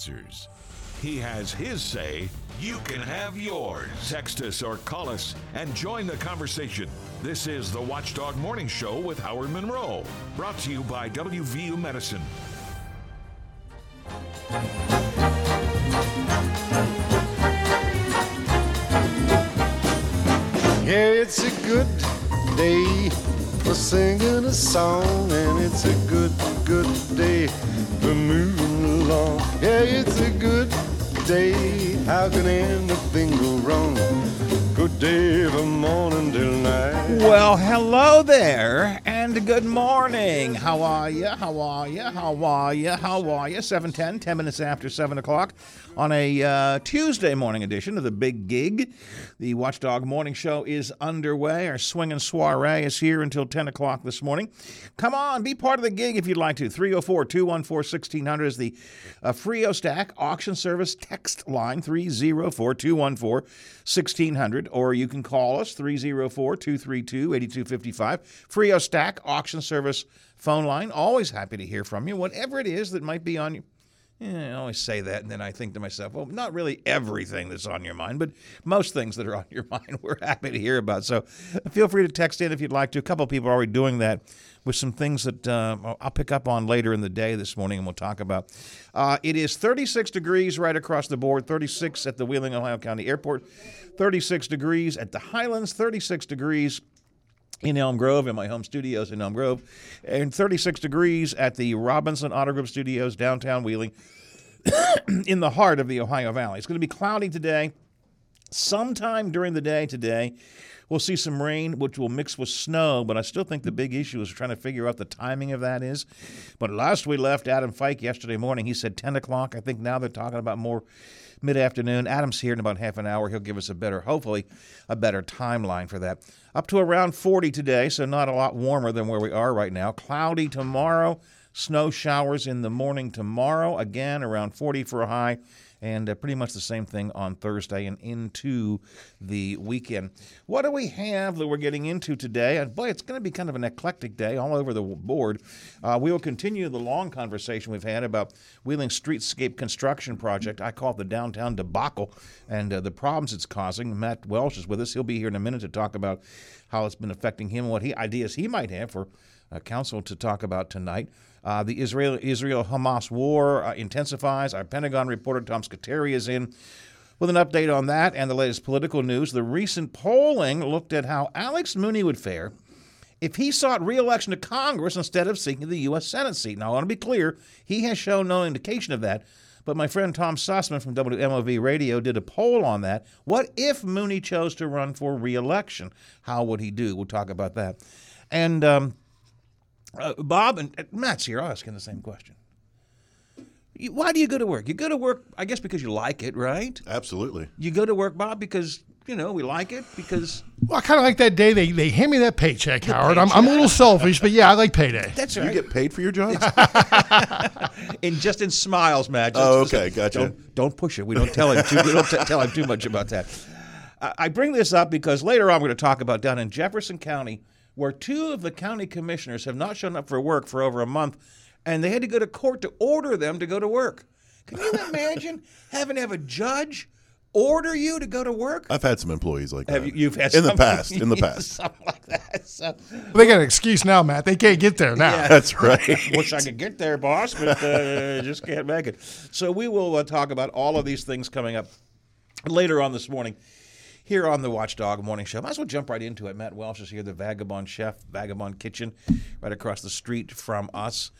answers. He has his say, you can have yours. Text us or call us and join the conversation. This is the Watchdog Morning Show with Howard Monroe, brought to you by WVU Medicine. Yeah, it's a good day for singing a song, and it's a good, good day for moving along. Yeah, it's a good day. How can anything go wrong? Good day from morning till night. Well, hello there, and good morning. How are you? How are you? How are you? How are you? 710, 10 minutes after 7 o'clock on a uh, Tuesday morning edition of the Big Gig. The Watchdog Morning Show is underway. Our swinging soiree is here until 10 o'clock this morning. Come on, be part of the gig if you'd like to. 304 214 1600 is the uh, Frio Stack auction service text line 304 214 1600, or you can call us 304 232 8255. Frio Stack auction service phone line. Always happy to hear from you, whatever it is that might be on you. Yeah, I always say that, and then I think to myself, well, not really everything that's on your mind, but most things that are on your mind, we're happy to hear about. So feel free to text in if you'd like to. A couple people are already doing that with some things that uh, I'll pick up on later in the day this morning, and we'll talk about. Uh, it is 36 degrees right across the board, 36 at the Wheeling, Ohio County Airport, 36 degrees at the Highlands, 36 degrees in Elm Grove, in my home studios in Elm Grove, and 36 degrees at the Robinson Auto Group Studios, downtown Wheeling, in the heart of the Ohio Valley. It's going to be cloudy today. Sometime during the day today, we'll see some rain, which will mix with snow, but I still think the big issue is trying to figure out the timing of that is. But last we left Adam Fike yesterday morning, he said 10 o'clock. I think now they're talking about more mid afternoon. Adam's here in about half an hour. He'll give us a better, hopefully, a better timeline for that. Up to around 40 today, so not a lot warmer than where we are right now. Cloudy tomorrow, snow showers in the morning tomorrow. Again, around 40 for a high. And uh, pretty much the same thing on Thursday and into the weekend. What do we have that we're getting into today? And boy, it's going to be kind of an eclectic day all over the board. Uh, we will continue the long conversation we've had about Wheeling Streetscape Construction Project. I call it the downtown debacle and uh, the problems it's causing. Matt Welsh is with us. He'll be here in a minute to talk about how it's been affecting him, what he ideas he might have for uh, council to talk about tonight. Uh, the Israel Israel Hamas war uh, intensifies. Our Pentagon reporter Tom Scuteri is in with an update on that and the latest political news. The recent polling looked at how Alex Mooney would fare if he sought re-election to Congress instead of seeking the U.S. Senate seat. Now, I want to be clear, he has shown no indication of that. But my friend Tom Sussman from WMOV Radio did a poll on that. What if Mooney chose to run for re-election? How would he do? We'll talk about that. And um, uh, Bob and Matt's here. I'll ask the same question. You, why do you go to work? You go to work, I guess, because you like it, right? Absolutely. You go to work, Bob, because you know we like it. Because Well, I kind of like that day they, they hand me that paycheck, Howard. I'm, I'm a little selfish, but yeah, I like payday. that's right. You get paid for your job? in just in smiles, Matt. Just- Oh, just- okay, gotcha. Don't, don't push it. We don't tell him. Too, we don't t- tell him too much about that. I I bring this up because later on we're going to talk about down in Jefferson County, where two of the county commissioners have not shown up for work for over a month, and they had to go to court to order them to go to work. Can you imagine having to have a judge order you to go to work? I've had some employees like Have that. you, you've had in the past. In the past. something like that. So, They got an excuse now, Matt. They can't get there now. That's right. Wish I could get there, boss, but uh, just can't make it. So we will uh, talk about all of these things coming up later on this morning here on the Watchdog Morning Show. Might as well jump right into it. Matt Welsh is here, the Vagabond Chef, Vagabond Kitchen, right across the street from us.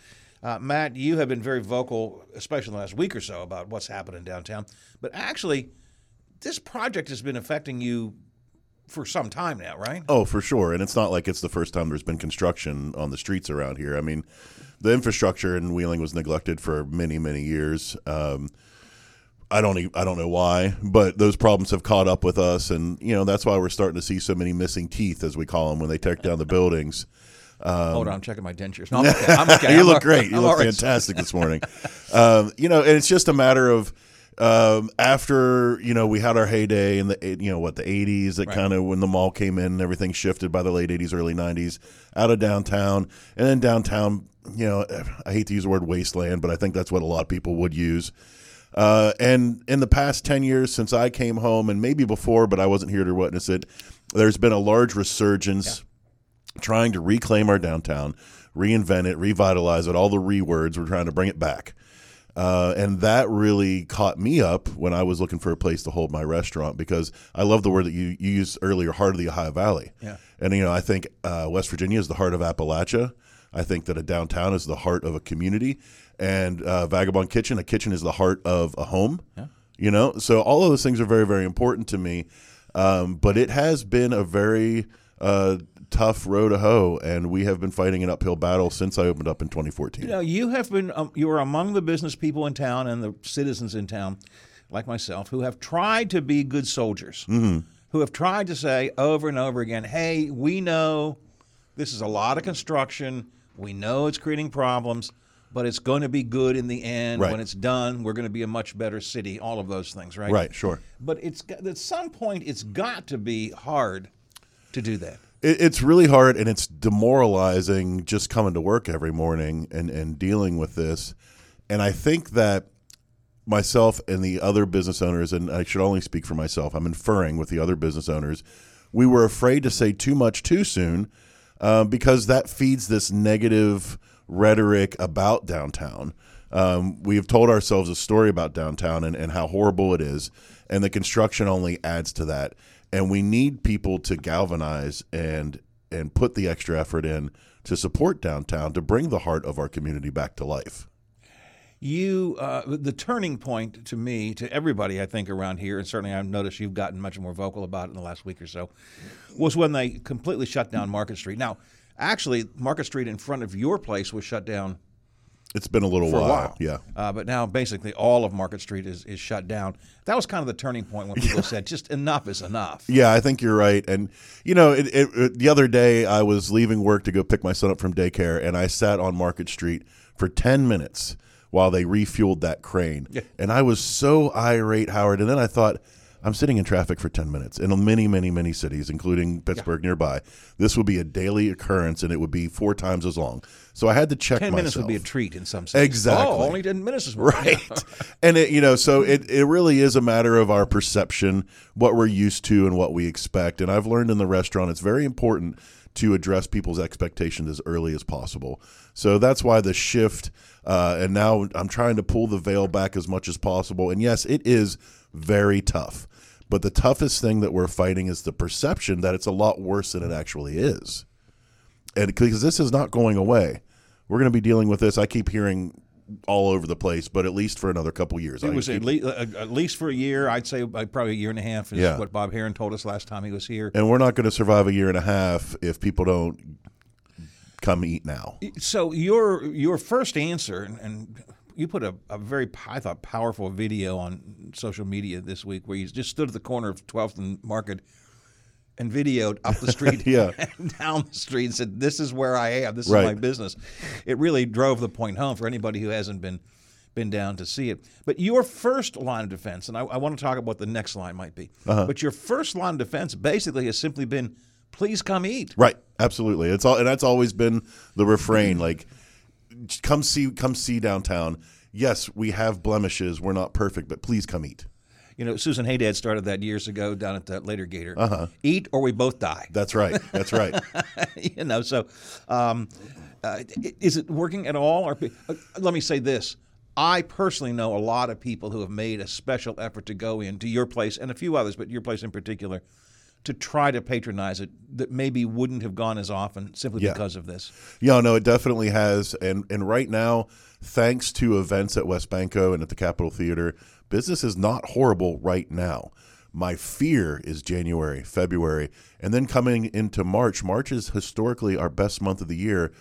Uh, Matt, you have been very vocal, especially in the last week or so, about what's happening downtown. But actually, this project has been affecting you for some time now, right? Oh, for sure. And it's not like it's the first time there's been construction on the streets around here. I mean, the infrastructure in Wheeling was neglected for many, many years. Um, I don't e- I don't know why, but those problems have caught up with us, and you know that's why we're starting to see so many missing teeth, as we call them, when they tear down the buildings. Hold on, I'm checking my dentures. No, I'm okay. I'm okay. you I'm look all- great. You I'm look right. fantastic this morning. um, you know, and it's just a matter of um, after you know we had our heyday in the you know what the '80s that Right. kind of when the mall came in and everything shifted by the late '80s, early '90s out of downtown, and then downtown. You know, I hate to use the word wasteland, but I think that's what a lot of people would use. Uh, and in the past 10 years since I came home, and maybe before, but I wasn't here to witness it, there's been a large resurgence trying to reclaim our downtown, reinvent it, revitalize it, all the re words. We're trying to bring it back. Uh, and that really caught me up when I was looking for a place to hold my restaurant because I love the word that you, you used earlier, heart of the Ohio Valley. Yeah. And, you know, I think uh, West Virginia is the heart of Appalachia. I think that a downtown is the heart of a community. And uh, Vagabond Kitchen, a kitchen is the heart of a home. Yeah. You know, so all of those things are very, very important to me. Um, but it has been a very uh, tough row to hoe, and we have been fighting an uphill battle since I opened up in 2014. You know, you have been um, you are among the business people in town and the citizens in town, like myself, who have tried to be good soldiers, mm-hmm. who have tried to say over and over again, "Hey, we know this is a lot of construction. We know it's creating problems." But it's going to be good in the end. Right. When it's done, we're going to be a much better city. All of those things, right? Right, sure. But it's at some point, it's got to be hard to do that. It, it's really hard and it's demoralizing just coming to work every morning and, and dealing with this. And I think that myself and the other business owners, and I should only speak for myself, I'm inferring with the other business owners, we were afraid to say too much too soon um, because that feeds this negative rhetoric about downtown. Um, we have told ourselves a story about downtown and, and how horrible it is, and the construction only adds to that. And we need people to galvanize and and put the extra effort in to support downtown to bring the heart of our community back to life. You, uh, the turning point to me, to everybody, I think, around here, and certainly I've noticed you've gotten much more vocal about it in the last week or so, was when they completely shut down Market Street. Now, actually, Market Street in front of your place was shut down It's been a little while. a while. Yeah. Uh, but now basically all of Market Street is, is shut down. That was kind of the turning point when people said, just enough is enough. Yeah, I think you're right. And you know, it, it, it, the other day I was leaving work to go pick my son up from daycare, and I sat on Market Street for ten minutes while they refueled that crane. Yeah. And I was so irate, Howard. And then I thought, I'm sitting in traffic for 10 minutes in many, many, many cities, including Pittsburgh nearby. This would be a daily occurrence, and it would be four times as long. So I had to check Ten minutes would be a treat in some sense. Exactly. Oh, only ten minutes is more. Right. and it, you know, so it, it really is a matter of our perception, what we're used to and what we expect. And I've learned in the restaurant it's very important to address people's expectations as early as possible. So that's why the shift uh, and now I'm trying to pull the veil back as much as possible. And yes, it is very tough. But the toughest thing that we're fighting is the perception that it's a lot worse than it actually is. And because this is not going away. We're going to be dealing with this. I keep hearing all over the place, but at least for another couple years. It I was at least, at least for a year. I'd say uh, probably a year and a half is Yeah. what Bob Herron told us last time he was here. and we're not going to survive a year and a half if people don't come eat now. So your your first answer, and, and you put a, a very I thought powerful video on social media this week where you just stood at the corner of 12th and Market and videoed up the street Yeah. and down the street and said, "This is where I am. This is my business." It really drove the point home for anybody who hasn't been been down to see it. But your first line of defense, and I, I want to talk about what the next line might be. Uh-huh. But your first line of defense basically has simply been, "Please come eat." Right, absolutely. It's all, and that's always been the refrain. Like, come see, come see downtown. Yes, we have blemishes. We're not perfect, but please come eat. You know, Susan Haddad started that years ago down at the Later Gator. Uh-huh. Eat or we both die. That's right. That's right. you know, so um, uh, is it working at all? Or uh, let me say this: I personally know a lot of people who have made a special effort to go into your place and a few others, but your place in particular, to try to patronize it that maybe wouldn't have gone as often simply Yeah. because of this. Yeah, no, it definitely has. And and right now, thanks to events at WesBanco and at the Capitol Theater, business is not horrible right now. My fear is January, February, and then coming into March. March is historically our best month of the year.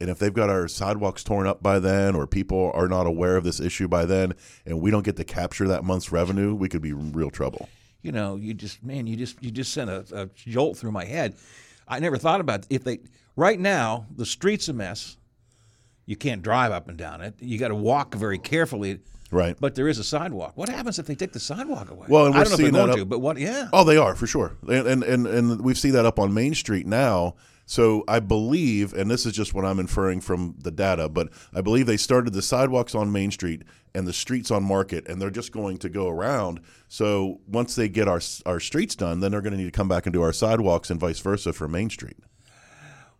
And if they've got our sidewalks torn up by then, or people are not aware of this issue by then, and we don't get to capture that month's revenue, we could be in real trouble. you know, you just man, you just you just sent a, a jolt through my head. I never thought about if they right now the street's a mess. You can't drive up and down it. You got to walk very carefully. Right. But there is a sidewalk. What happens if they take the sidewalk away? Well, and I we're don't know if they're going up- to, but what? Yeah. Oh, they are for sure, and and and, and we see that up on Main Street now. So I believe, and this is just what I'm inferring from the data, but I believe they started the sidewalks on Main Street and the streets on Market, and they're just going to go around. So once they get our our streets done, then they're going to need to come back and do our sidewalks and vice versa for Main Street.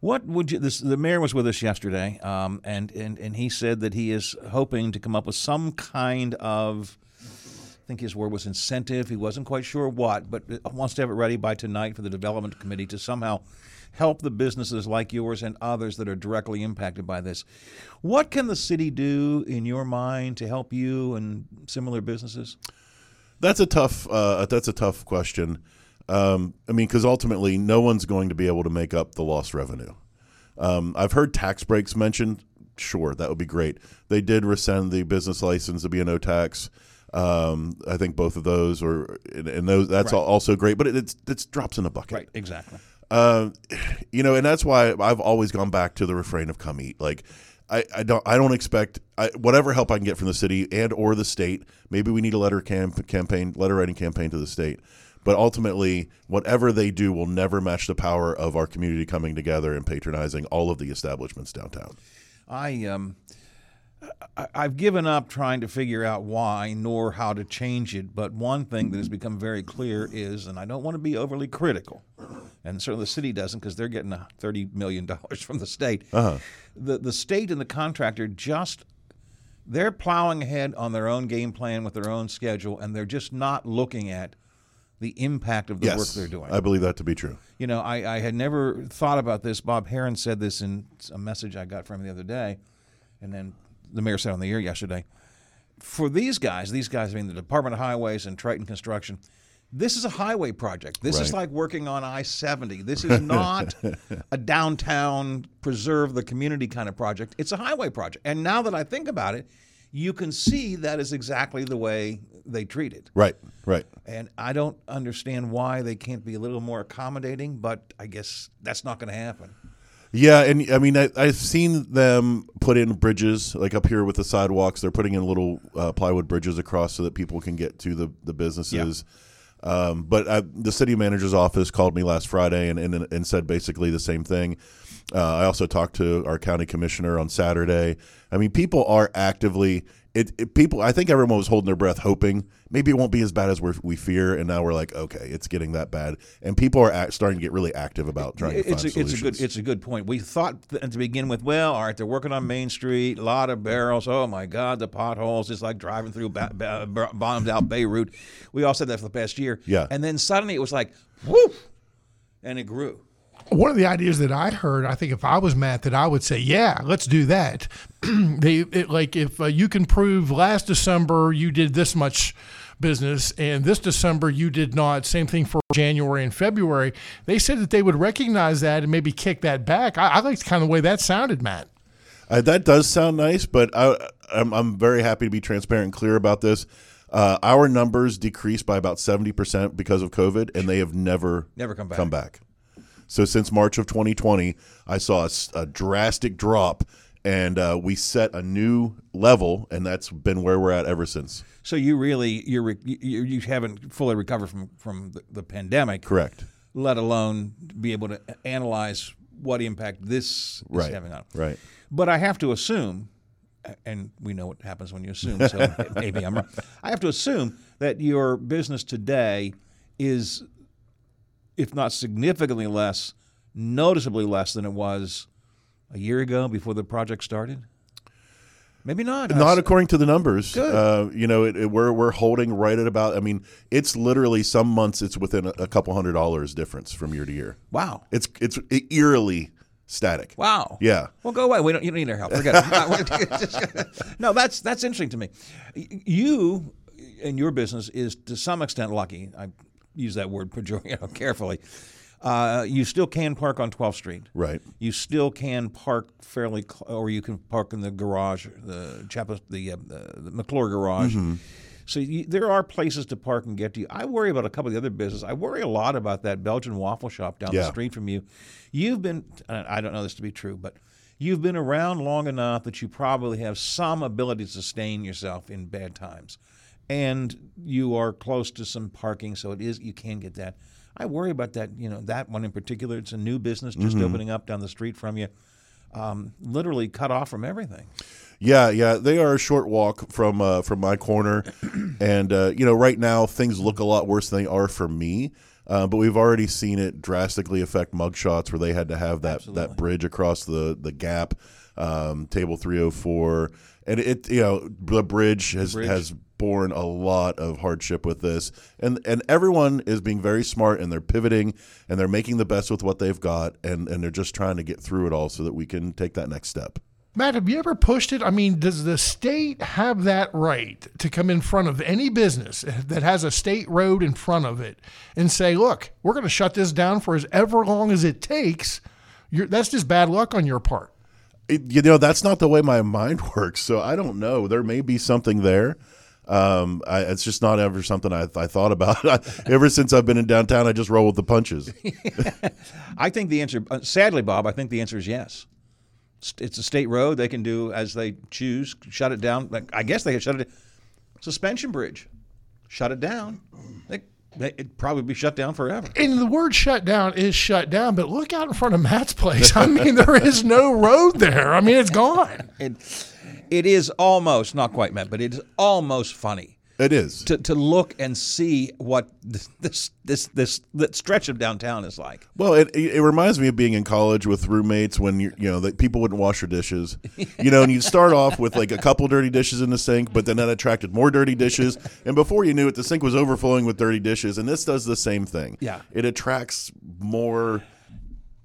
What would you? This, the mayor was with us yesterday, um, and, and and he said that he is hoping to come up with some kind of. I think his word was incentive. He wasn't quite sure what, but wants to have it ready by tonight for the development committee to somehow help the businesses like yours and others that are directly impacted by this. What can the city do, in your mind, to help you and similar businesses? That's a tough. Uh, that's a tough question. Um, I mean, because ultimately, no one's going to be able to make up the lost revenue. Um, I've heard tax breaks mentioned. Sure, that would be great. They did rescind the business license, the B&O tax. Um, I think both of those, are, and, and those, that's Right. also great. But it, it's it's drops in a bucket. Right, exactly. Uh, you know, and that's why I've always gone back to the refrain of "come eat." Like, I, I don't I don't expect I, whatever help I can get from the city and or the state. Maybe we need a letter camp, campaign, letter writing campaign to the state. But ultimately, whatever they do will never match the power of our community coming together and patronizing all of the establishments downtown. I um, I've given up trying to figure out why nor how to change it. But one thing that has become very clear is, and I don't want to be overly critical, and certainly the city doesn't because they're getting a thirty million dollars from the state. Uh-huh. The the state and the contractor just they're plowing ahead on their own game plan with their own schedule, and they're just not looking at the impact of the yes, work they're doing. I believe that to be true. You know, I, I had never thought about this. Bob Herron said this in a message I got from him the other day, and then the mayor said on the air yesterday. For these guys, these guys, I mean, the Department of Highways and Triton Construction, this is a highway project. This is like working on I 70. This is not a downtown preserve the community kind of project. It's a highway project. And now that I think about it, you can see that is exactly the way they treat it. Right, right. And I don't understand why they can't be a little more accommodating, but I guess that's not going to happen. Yeah, and I mean, I, I've seen them put in bridges, like up here with the sidewalks. They're putting in little uh, plywood bridges across so that people can get to the the businesses. Um, but I, the city manager's office called me last Friday and, and and said basically the same thing. Uh, I also talked to our county commissioner on Saturday. I mean, people are actively. It, it people. I think everyone was holding their breath, hoping maybe it won't be as bad as we're, we fear. And now we're like, okay, it's getting that bad, and people are act, starting to get really active about trying to It's find a, solutions. it's a good it's a good point. We thought th- to begin with, well, all right, they're working on Main Street, a lot of barrels. Oh my God, the potholes! It's like driving through ba- ba- bombed out Beirut. We all said that for the past year. Yeah. and then suddenly it was like, whoop, and it grew. One of the ideas that I heard, I think if I was Matt, that I would say, yeah, let's do that. they it, like if uh, you can prove last December you did this much business and this December you did not. Same thing for January and February. They said that they would recognize that and maybe kick that back. I, I liked kind of the way that sounded, Matt. Uh, that does sound nice, but I, I'm, I'm very happy to be transparent and clear about this. Uh, our numbers decreased by about 70% because of COVID, and they have never, Never come back. come back. So since March of 2020, I saw a drastic drop, and uh, we set a new level, and that's been where we're at ever since. So you really you're re- you, you haven't fully recovered from from the, the pandemic, Correct. let alone be able to analyze what impact this is Right. having on. it. Right. But I have to assume, and we know what happens when you assume, so maybe I'm wrong. I have to assume that your business today is, if not significantly less, noticeably less than it was a year ago before the project started. Maybe not. Not according to the numbers. Good. Uh, you know, it, it- we're we're holding right at about. I mean, it's literally some months it's within a, a couple hundred dollars difference from year to year. wow. It's it's eerily static. Wow. Yeah. Well, go away. We don't. You don't need our help. Forget it. no, that's that's interesting to me. You and your business is to some extent lucky. I use that word you know, carefully. Uh, you still can park on 12th Street. Right. You still can park fairly, cl- or you can park in the garage, the Chapel, the, uh, the, McClure garage. So you, there are places to park and get to you. I worry about a couple of the other businesses. I worry a lot about that Belgian waffle shop down the street from you. You've been, I don't know this to be true, but you've been around long enough that you probably have some ability to sustain yourself in bad times. And you are close to some parking, so it is you can get that. I worry about that. You know, that one in particular. It's a new business just opening up down the street from you, um, literally cut off from everything. Yeah, yeah, they are a short walk from uh, from my corner, and uh, you know, right now things look a lot worse than they are for me. Uh, but we've already seen it drastically affect mugshots where they had to have that that bridge across the the gap, um, table three hundred four, and it you know the bridge has bridge. has borne a lot of hardship with this, and and everyone is being very smart and they're pivoting and they're making the best with what they've got, and and they're just trying to get through it all so that we can take that next step. Matt, have you ever pushed it? I mean, does the state have that right to come in front of any business that has a state road in front of it and say, look, we're going to shut this down for as ever long as it takes? You're, that's just bad luck on your part. it, you know that's not the way my mind works so i don't know there may be something there um, I, it's just not ever something I, I thought about. I, ever since I've been in downtown, I just roll with the punches. I think the answer, uh, sadly, Bob, I think the answer is yes. It's- It's a state road. They can do as they choose. Shut it down. Like, I guess they could shut it. Suspension bridge, shut it down. They, they, it'd probably be shut down forever. And the word shut down is shut down, but look out in front of Matt's place. I mean, there is no road there. I mean, it's gone. It, it is almost not quite meant, but it is almost funny It is. to, to look and see what this this this this, this stretch of downtown is like. Well, it, it reminds me of being in college with roommates when you you know that people wouldn't wash their dishes, you know, and you'd start off with like a couple dirty dishes in the sink, but then that attracted more dirty dishes, and before you knew it, the sink was overflowing with dirty dishes, and this does the same thing. Yeah. it attracts more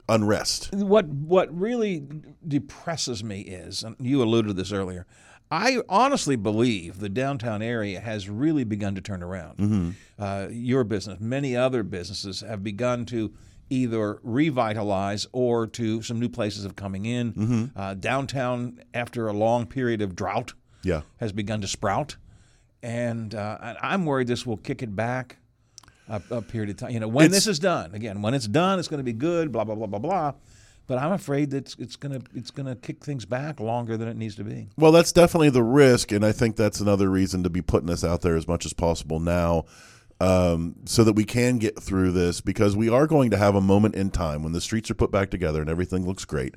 unrest. what what really depresses me is, and you alluded to this earlier. I honestly believe the downtown area has really begun to turn around. Uh, your business, many other businesses have begun to either revitalize or to some new places of coming in. Uh, downtown, after a long period of drought, Yeah. has begun to sprout, and, uh, and I'm worried this will kick it back a, a period of time. You know, when It's- this is done, again, when it's done, it's going to be good. Blah blah blah blah blah. But I'm afraid that it's, it's gonna it's gonna kick things back longer than it needs to be. Well, that's definitely the risk, and I think that's another reason to be putting this out there as much as possible now, um, so that we can get through this because we are going to have a moment in time when the streets are put back together and everything looks great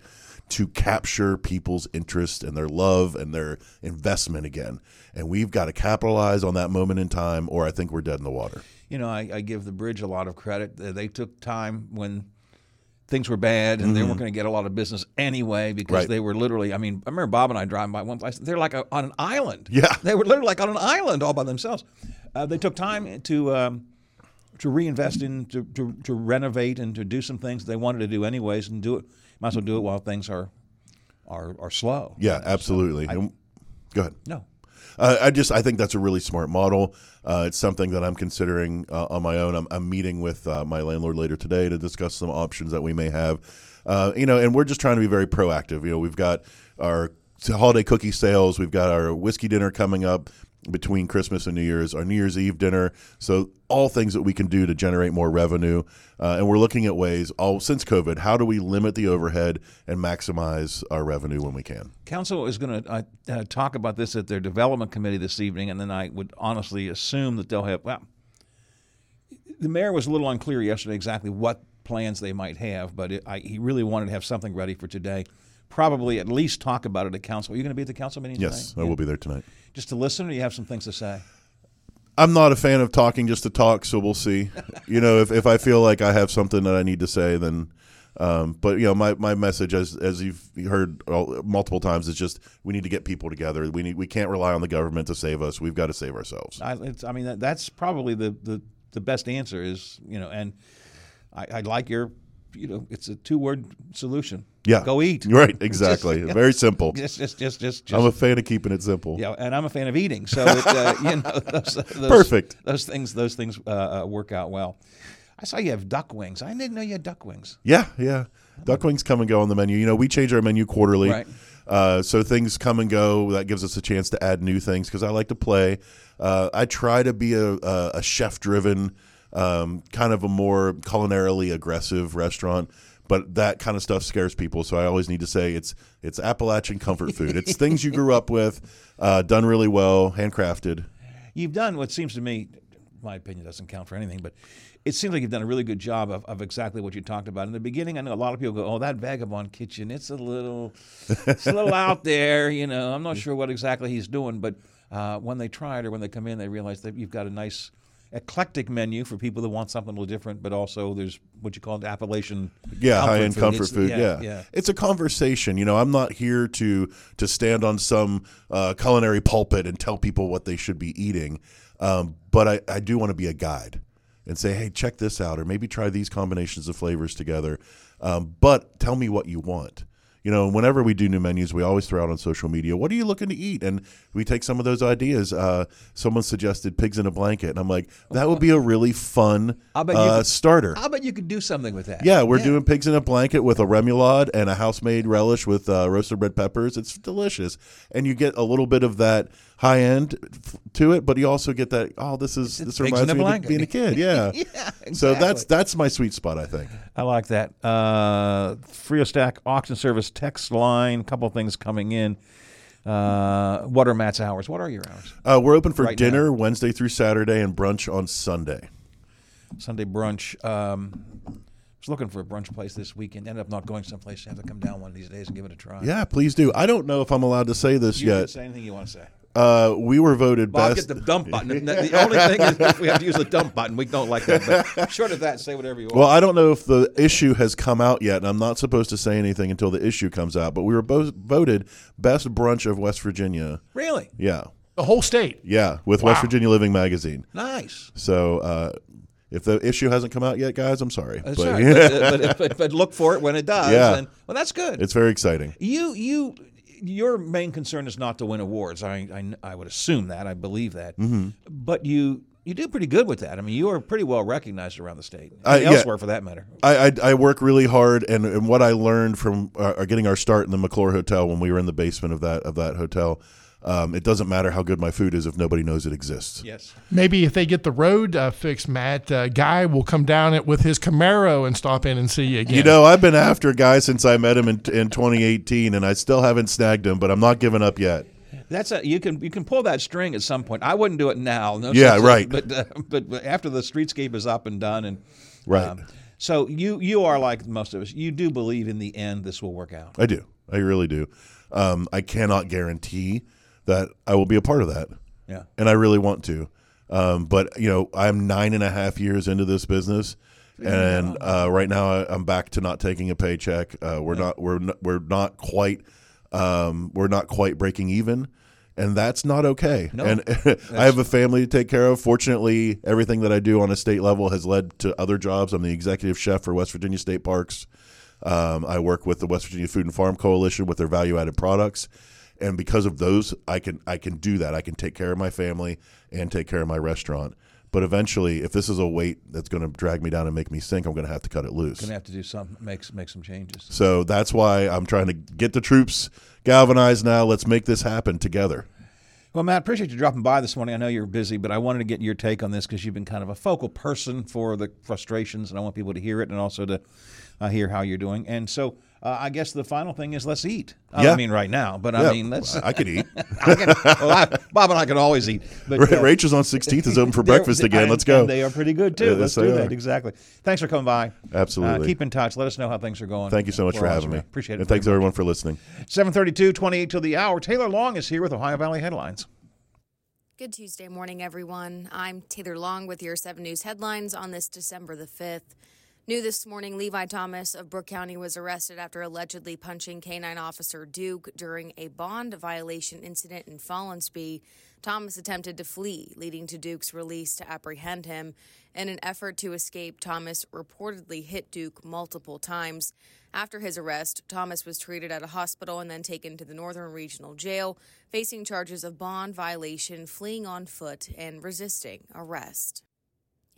to capture people's interest and their love and their investment again. And we've got to capitalize on that moment in time, or I think we're dead in the water. You know, I, I give the bridge a lot of credit. They took time when things were bad and they weren't going to get a lot of business anyway because Mm-hmm. Right. they were literally. I mean, I remember Bob and I driving by one place. They're like a, on an island. Yeah. they were literally like on an island all by themselves. Uh, they took time to. Um, to reinvest in, to, to, to renovate, and to do some things they wanted to do anyways, and do it. Might as well do it while things are are, are slow. Yeah, absolutely. And- Go ahead. No. Uh, I just I think that's a really smart model. Uh, it's something that I'm considering uh, on my own. I'm, I'm meeting with uh, my landlord later today to discuss some options that we may have. Uh, you know, and we're just trying to be very proactive. You know, we've got our holiday cookie sales. We've got our whiskey dinner coming up between Christmas and New Year's. Our New Year's Eve dinner. So all things that we can do to generate more revenue. Uh, and we're looking at ways. All since COVID, how do we limit the overhead and maximize our revenue when we can? Council is going to uh, uh, talk about this at their development committee this evening, and then I would honestly assume that they'll have. Well, the mayor was a little unclear yesterday exactly what plans they might have, but it, I, he really wanted to have something ready for today. Probably at least talk about it at council. Are you going to be at the council meeting Yes, tonight? I will be there tonight. Just to listen, or do you have some things to say? I'm not a fan of talking just to talk, so we'll see. you know, if, if I feel like I have something that I need to say, then. Um, but you know, my, my message, as as you've heard all, multiple times, is just we need to get people together. We need we can't rely on the government to save us. We've got to save ourselves. I, it's, I mean, that, that's probably the, the, the best answer is, you know, and I, I like your, you know, it's a two word solution. Yeah, Go eat. Right, exactly. Very simple. Just, just, just, just, just I'm a fan of keeping it simple. yeah, and I'm a fan of eating, so it, uh, you know, those, those, Perfect. Those things, those things uh, uh, work out well. I saw you have duck wings. I didn't know you had duck wings. Yeah, yeah. Duck wings come and go on the menu. You know, we change our menu quarterly. Right. Uh, so things come and go. That gives us a chance to add new things because I like to play. Uh, I try to be a, a, a chef driven, um, kind of a more culinarily aggressive restaurant. But that kind of stuff scares people, so I always need to say it's it's Appalachian comfort food. It's things you grew up with, uh, done really well, handcrafted. You've done what seems to me my opinion doesn't count for anything, but it seems like you've done a really good job of, of exactly what you talked about in the beginning. I know a lot of people go, "Oh, that vagabond kitchen, it's a little, it's a little out there." You know, I'm not sure what exactly he's doing, but uh, when they try it or when they come in, they realize that you've got a nice eclectic menu for people that want something a little different, but also there's what you call the Appalachian yeah high end comfort food yeah, yeah. it's a conversation you know i'm not here to to stand on some uh, culinary pulpit and tell people what they should be eating um, but I, I do want to be a guide and say hey check this out or maybe try these combinations of flavors together um, but tell me what you want you know whenever we do new menus we always throw out on social media what are you looking to eat and we take some of those ideas uh, someone suggested pigs in a blanket and i'm like that would be a really fun uh, could- starter I bet you could do something with that. yeah, we're doing pigs in a blanket with a remoulade and a house-made relish with uh, roasted red peppers. It's delicious, and you get a little bit of that high end f- to it, but you also get that. Oh, this is this reminds me of being a kid. Yeah, Yeah, So that's that's my sweet spot. I think. I like that. Uh, Frio Stack auction service text line. Couple things coming in. Uh, what are Matt's hours? What are your hours? Uh, we're open for Right dinner Wednesday through Saturday and brunch on Sunday. Sunday brunch. Um, was looking for a brunch place this weekend. Ended up not going someplace. I have to come down one of these days and give it a try. Yeah, please do. I don't know if I'm allowed to say this You yet. say anything you want to say. Uh, we were voted Well, I'll best. get the dump button. The the only thing is if we have to use the dump button. We don't like that. But short of that, say whatever you want. Well, I don't know if the issue has come out yet, and I'm not supposed to say anything until the issue comes out. But we were both voted best brunch of West Virginia. really? Yeah, The whole state. yeah, with West Virginia Living Magazine. Nice. So uh, if the issue hasn't come out yet, guys, I'm sorry, That's but all right. but, but, but, but look for it when it does. Yeah. And, well, that's good. it's very exciting. You you your main concern is not to win awards. I I, I would assume that. I believe that. Mm-hmm. But you you do pretty good with that. I mean, you are pretty well recognized around the state, Uh, and yeah. elsewhere for that matter. I, I, I work really hard, and, and what I learned from uh, getting our start in the McClure Hotel when we were in the basement of that of that hotel, um, it doesn't matter how good my food is if nobody knows it exists. Yes. Maybe if they get the road uh, fixed, Matt, uh, Guy will come down it with his Camaro and stop in and see you again. You know, I've been after a guy since I met him in, in 2018, and I still haven't snagged him, but I'm not giving up yet. That's a you can you can pull that string at some point. I wouldn't do it now. No Yeah, sense- right. But, uh, but but after the streetscape is up and done, and um, Right. so you you are like most of us. You do believe in the end this will work out. I do. I really do. Um, I cannot guarantee that I will be a part of that. Yeah. and I really want to. Um, but you know, I'm nine and a half years into this business, and uh, right now I- I'm back to not taking a paycheck. Uh, we're not we're not, we're not quite um, we're not quite breaking even. And that's not okay. And I have a family to take care of. Fortunately, everything that I do on a state level has led to other jobs. I'm the executive chef for West Virginia State Parks. Um, I work with the West Virginia Food and Farm Coalition with their value added products, and because of those, I can I can do that. I can take care of my family and take care of my restaurant. But eventually, if this is a weight that's going to drag me down and make me sink, I'm going to have to cut it loose. Gonna have to do some make make some changes. So that's why I'm trying to get the troops galvanized now. Let's make this happen together. Well, Matt, appreciate you dropping by this morning. I know you're busy, but I wanted to get your take on this because you've been kind of a focal person for the frustrations, and I want people to hear it and also to uh, hear how you're doing. And so, uh, I guess the final thing is let's eat. I Yeah. mean, right now, but I mean, let's. I, I could eat. I can, well, I, Bob and I can always eat. But uh, Rachel's on 16th is open for breakfast again. Let's go. they are pretty good too. Yeah, let's do that are. exactly. Thanks for coming by. Absolutely. Uh, keep in touch. Let us know how things are going. Thank you so much for having me. around. Appreciate it. And thanks very everyone for listening. much. 732, 28 till the hour. Taylor Long is here with Ohio Valley Headlines. Good Tuesday morning, everyone. I'm Taylor Long with your 7 News headlines on this December the 5th. New this morning, Levi Thomas of Brooke County was arrested after allegedly punching K9 officer Duke during a bond violation incident in Follansbee. Thomas attempted to flee, leading to Duke's release to apprehend him. In an effort to escape, Thomas reportedly hit Duke multiple times. After his arrest, Thomas was treated at a hospital and then taken to the Northern Regional Jail, facing charges of bond violation, fleeing on foot, and resisting arrest.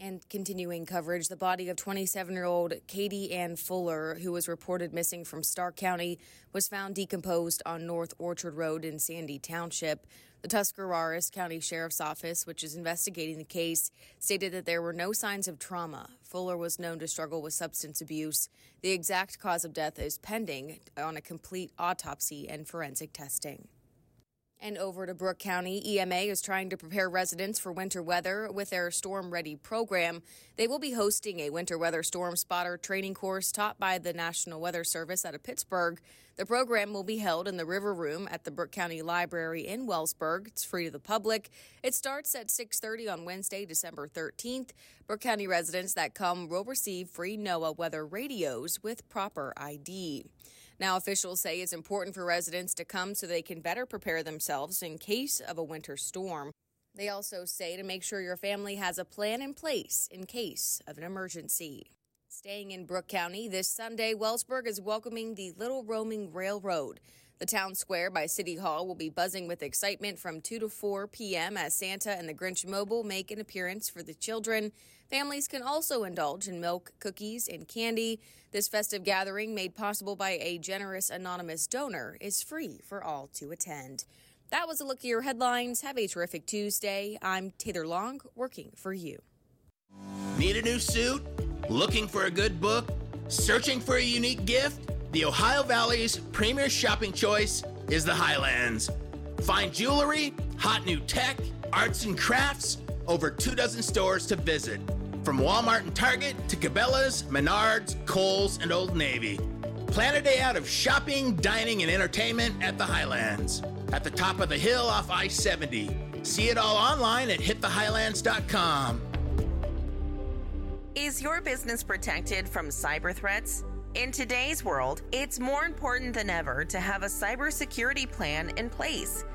And continuing coverage, the body of 27 year old Katie Ann Fuller, who was reported missing from Stark County, was found decomposed on North Orchard Road in Sandy Township. The Tuscarawas County Sheriff's Office, which is investigating the case, stated that there were no signs of trauma. Fuller was known to struggle with substance abuse. The exact cause of death is pending on a complete autopsy and forensic testing. And over to Brooke County, EMA is trying to prepare residents for winter weather with their Storm Ready program. They will be hosting a winter weather storm spotter training course taught by the National Weather Service out of Pittsburgh. The program will be held in the River Room at the Brooke County Library in Wellsburg. It's free to the public. It starts at 6:30 on Wednesday, December 13th. Brooke County residents that come will receive free NOAA weather radios with proper ID. Now, officials say it's important for residents to come so they can better prepare themselves in case of a winter storm. They also say to make sure your family has a plan in place in case of an emergency. Staying in Brooke County, this Sunday, Wellsburg is welcoming the Little Roaming Railroad. The town square by City Hall will be buzzing with excitement from 2 to 4 p.m. as Santa and the Grinch Mobile make an appearance for the children. Families can also indulge in milk, cookies, and candy. This festive gathering, made possible by a generous anonymous donor, is free for all to attend. That was a look at your headlines. Have a terrific Tuesday. I'm Taylor Long, working for you. Need a new suit? Looking for a good book? Searching for a unique gift? The Ohio Valley's premier shopping choice is the Highlands. Find jewelry, hot new tech, arts and crafts, over two dozen stores to visit. From Walmart and Target to Cabela's, Menards, Kohl's, and Old Navy. Plan a day out of shopping, dining, and entertainment at the Highlands. At the top of the hill off I 70. See it all online at hitthehighlands.com. Is your business protected from cyber threats? In today's world, it's more important than ever to have a cybersecurity plan in place.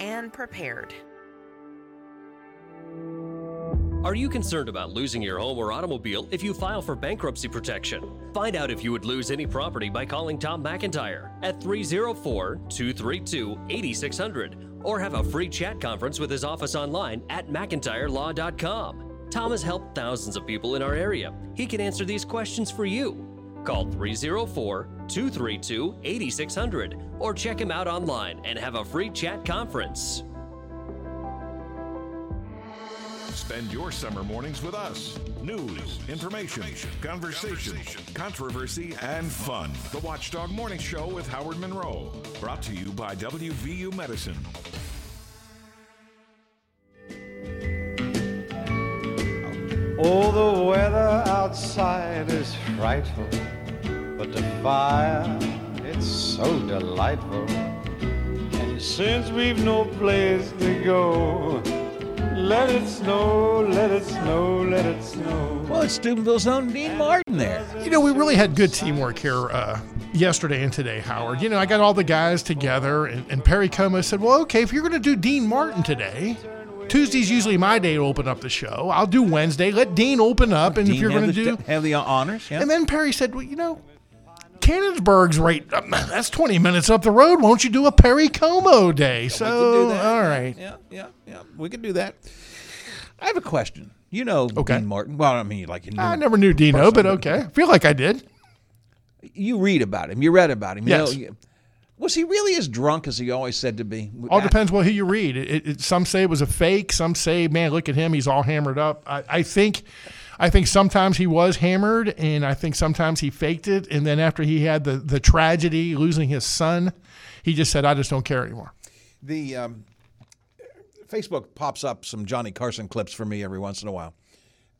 and prepared. Are you concerned about losing your home or automobile if you file for bankruptcy protection? Find out if you would lose any property by calling Tom McIntyre at 304 232 8600 or have a free chat conference with his office online at McIntyreLaw.com. Tom has helped thousands of people in our area. He can answer these questions for you. Call 304 232 8600 or check him out online and have a free chat conference. Spend your summer mornings with us. News, information, conversation, controversy, and fun. The Watchdog Morning Show with Howard Monroe. Brought to you by WVU Medicine. Oh, the weather outside is frightful, but the fire, it's so delightful. And since we've no place to go, let it snow, let it snow, let it snow. Well, it's Steubenville's own Dean Martin there. You know, we really had good teamwork here uh, yesterday and today, Howard. You know, I got all the guys together, and, and Perry Como said, Well, okay, if you're going to do Dean Martin today, Tuesday's usually my day to open up the show. I'll do Wednesday. Let Dean open up, and Dean if you're going to do. have the honors, yeah. And then Perry said, Well, you know, Canonsburg's right. um, that's 20 minutes up the road. Won't you do a Perry Como day? so, do that. all right. Yeah, yeah, yeah. We can do that. I have a question. You know Okay. Dean Martin. Well, I mean, like you knew I never knew Dino, but okay. I feel like I did. You read about him. You read about him. You Yes. know, was he really as drunk as he always said to be? All depends what who you read. It, it, some say it was a fake. Some say, man, look at him. He's all hammered up. I, I think, I think sometimes he was hammered, and I think sometimes he faked it. And then after he had the the tragedy losing his son, he just said, I just don't care anymore. The um, Facebook pops up some Johnny Carson clips for me every once in a while.